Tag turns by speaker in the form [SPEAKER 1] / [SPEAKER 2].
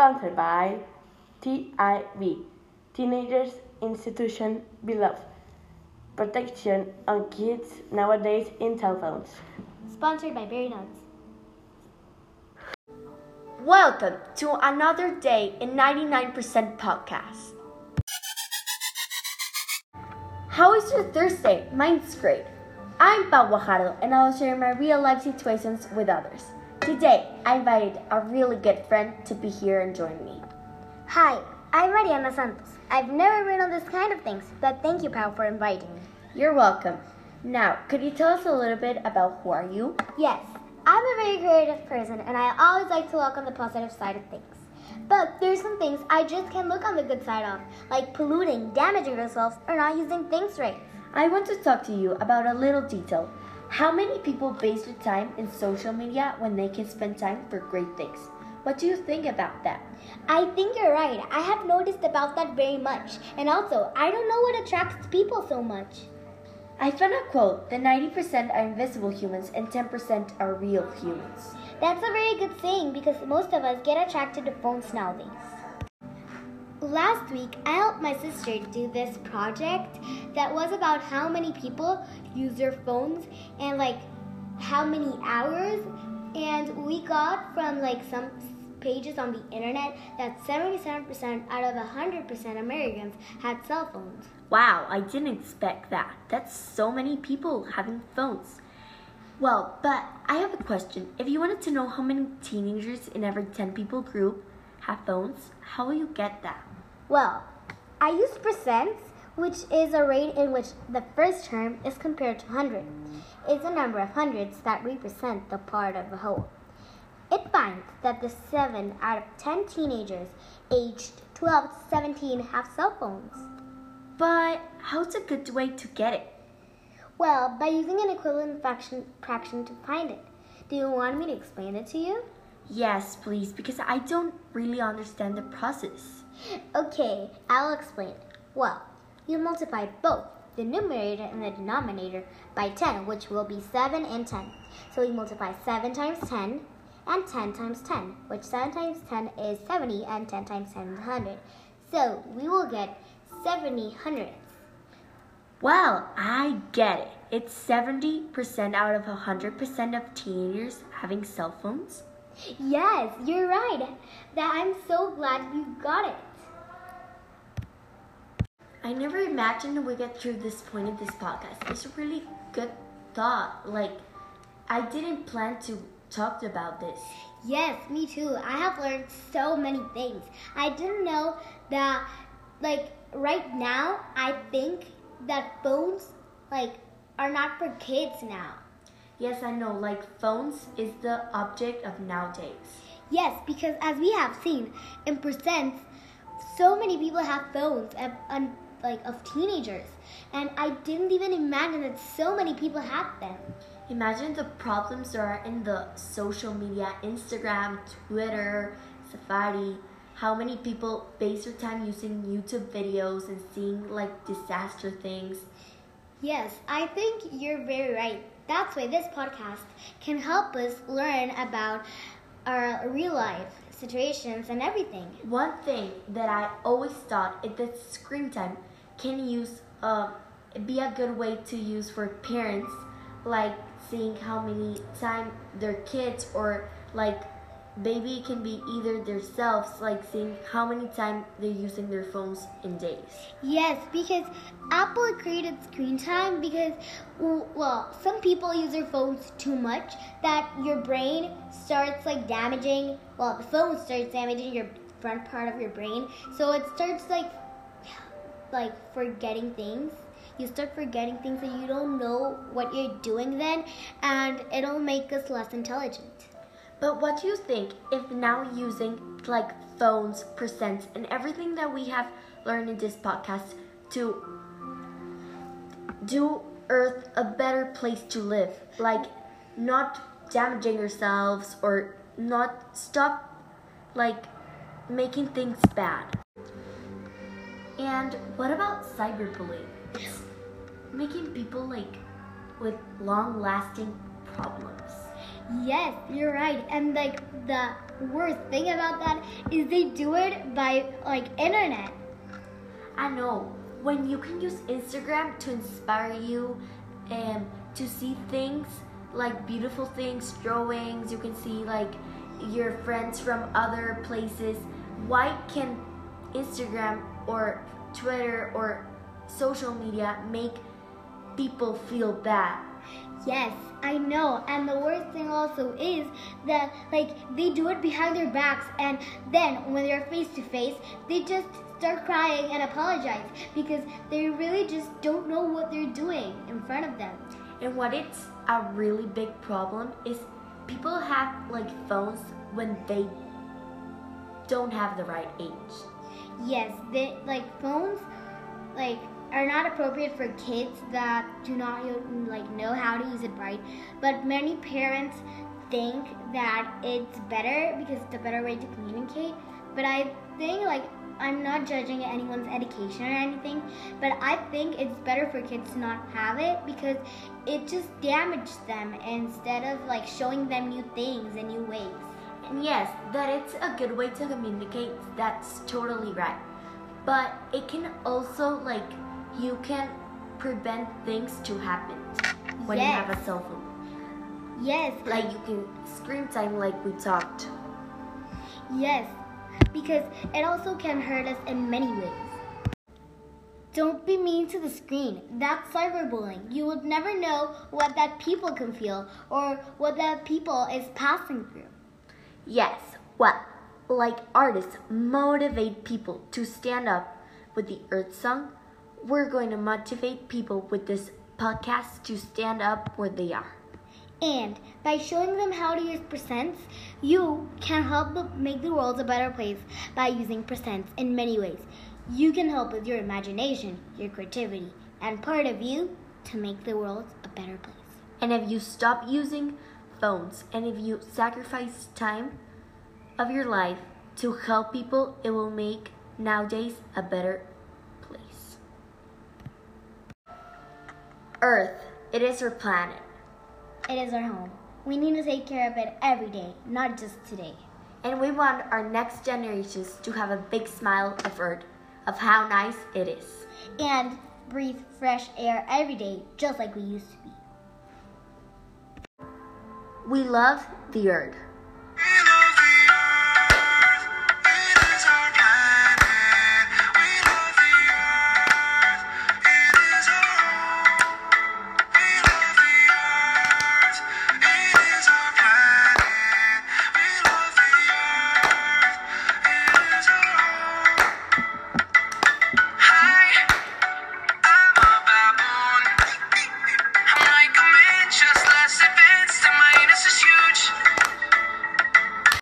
[SPEAKER 1] Sponsored by TIV, Teenagers Institution Beloved. Protection on kids nowadays in cell phones.
[SPEAKER 2] Sponsored by Berry Nuts.
[SPEAKER 3] Welcome to another day in 99% podcast. How is your Thursday? Mine's great. I'm Pau Guajardo and I will share my real life situations with others. Today, I invited a really good friend to be here and join me.
[SPEAKER 2] Hi, I'm Mariana Santos. I've never been on this kind of things, but thank you, Pau, for inviting me.
[SPEAKER 3] You're welcome. Now, could you tell us a little bit about who are you?
[SPEAKER 2] Yes, I'm a very creative person and I always like to look on the positive side of things. But there's some things I just can't look on the good side of, like polluting, damaging ourselves, or not using things right.
[SPEAKER 3] I want to talk to you about a little detail. How many people waste their time in social media when they can spend time for great things? What do you think about that?
[SPEAKER 2] I think you're right. I have noticed about that very much. And also, I don't know what attracts people so much.
[SPEAKER 3] I found a quote that 90% are invisible humans and 10% are real humans.
[SPEAKER 2] That's a very good saying because most of us get attracted to phones nowadays. Last week, I helped my sister do this project that was about how many people use their phones and like how many hours. And we got from like some pages on the internet that 77% out of 100% Americans had cell phones.
[SPEAKER 3] Wow, I didn't expect that. That's so many people having phones. Well, but I have a question. If you wanted to know how many teenagers in every 10 people group have phones, how will you get that?
[SPEAKER 2] Well, I use percents, which is a rate in which the first term is compared to 100. It's a number of hundreds that represent the part of a whole. It finds that the 7 out of 10 teenagers aged 12 to 17 have cell phones.
[SPEAKER 3] But how's a good way to get it?
[SPEAKER 2] Well, by using an equivalent fraction, fraction to find it. Do you want me to explain it to you?
[SPEAKER 3] Yes, please, because I don't really understand the process.
[SPEAKER 2] Okay, I'll explain. Well, you multiply both the numerator and the denominator by 10, which will be 7 and 10. So we multiply 7 times 10 and 10 times 10, which 7 times 10 is 70 and 10 times 10 is 100. So we will get 70 hundredths.
[SPEAKER 3] Well, I get it. It's 70% out of 100% of teenagers having cell phones.
[SPEAKER 2] Yes, you're right. That I'm so glad you got it.
[SPEAKER 3] I never imagined we get through this point of this podcast. It's a really good thought. Like, I didn't plan to talk about this.
[SPEAKER 2] Yes, me too. I have learned so many things. I didn't know that, like, right now, I think that phones, like, are not for kids now.
[SPEAKER 3] Yes, I know. Like, phones is the object of nowadays.
[SPEAKER 2] Yes, because as we have seen in percents, so many people have phones and, and like of teenagers, and I didn't even imagine that so many people had them.
[SPEAKER 3] Imagine the problems there are in the social media, Instagram, Twitter, Safari. How many people waste their time using YouTube videos and seeing like disaster things?
[SPEAKER 2] Yes, I think you're very right. That's why this podcast can help us learn about our real life situations and everything.
[SPEAKER 3] One thing that I always thought is that screen time can use uh, be a good way to use for parents, like seeing how many time their kids or like baby can be either themselves, like seeing how many times they're using their phones in days.
[SPEAKER 2] Yes, because Apple created screen time because, well, some people use their phones too much that your brain starts like damaging, well, the phone starts damaging your front part of your brain. So it starts like, like forgetting things. You start forgetting things and you don't know what you're doing then, and it'll make us less intelligent.
[SPEAKER 3] But what do you think if now using like phones, percents, and everything that we have learned in this podcast to do Earth a better place to live? Like not damaging ourselves or not stop like making things bad. And what about cyberbullying? It's making people like with long lasting problems.
[SPEAKER 2] Yes, you're right. And like the worst thing about that is they do it by like internet.
[SPEAKER 3] I know. When you can use Instagram to inspire you and to see things like beautiful things, drawings, you can see like your friends from other places. Why can Instagram or Twitter or social media make people feel bad?
[SPEAKER 2] Yes, I know. And the worst thing also is that like they do it behind their backs and then when they're face to face, they just start crying and apologize because they really just don't know what they're doing in front of them.
[SPEAKER 3] And what it's a really big problem is people have like phones when they don't have the right age.
[SPEAKER 2] Yes, they like phones like are not appropriate for kids that do not like know how to use it right. But many parents think that it's better because it's a better way to communicate. But I think like I'm not judging anyone's education or anything, but I think it's better for kids to not have it because it just damages them instead of like showing them new things and new ways.
[SPEAKER 3] And yes, that it's a good way to communicate, that's totally right. But it can also like you can prevent things to happen when
[SPEAKER 2] yes.
[SPEAKER 3] you have a cell phone.
[SPEAKER 2] Yes.
[SPEAKER 3] Like you can screen time like we talked.
[SPEAKER 2] Yes, because it also can hurt us in many ways. Don't be mean to the screen. That's cyberbullying. You would never know what that people can feel or what that people is passing through.
[SPEAKER 3] Yes, well, like artists motivate people to stand up with the Earth Song, we're going to motivate people with this podcast to stand up where they are.
[SPEAKER 2] And by showing them how to use percents, you can help make the world a better place by using percents in many ways. You can help with your imagination, your creativity, and part of you to make the world a better place.
[SPEAKER 3] And if you stop using phones and if you sacrifice time of your life to help people, it will make nowadays a better place. Earth, it is our planet.
[SPEAKER 2] It is our home. We need to take care of it every day, not just today.
[SPEAKER 3] And we want our next generations to have a big smile of Earth, of how nice it is.
[SPEAKER 2] And breathe fresh air every day, just like we used to be.
[SPEAKER 3] We love the Earth.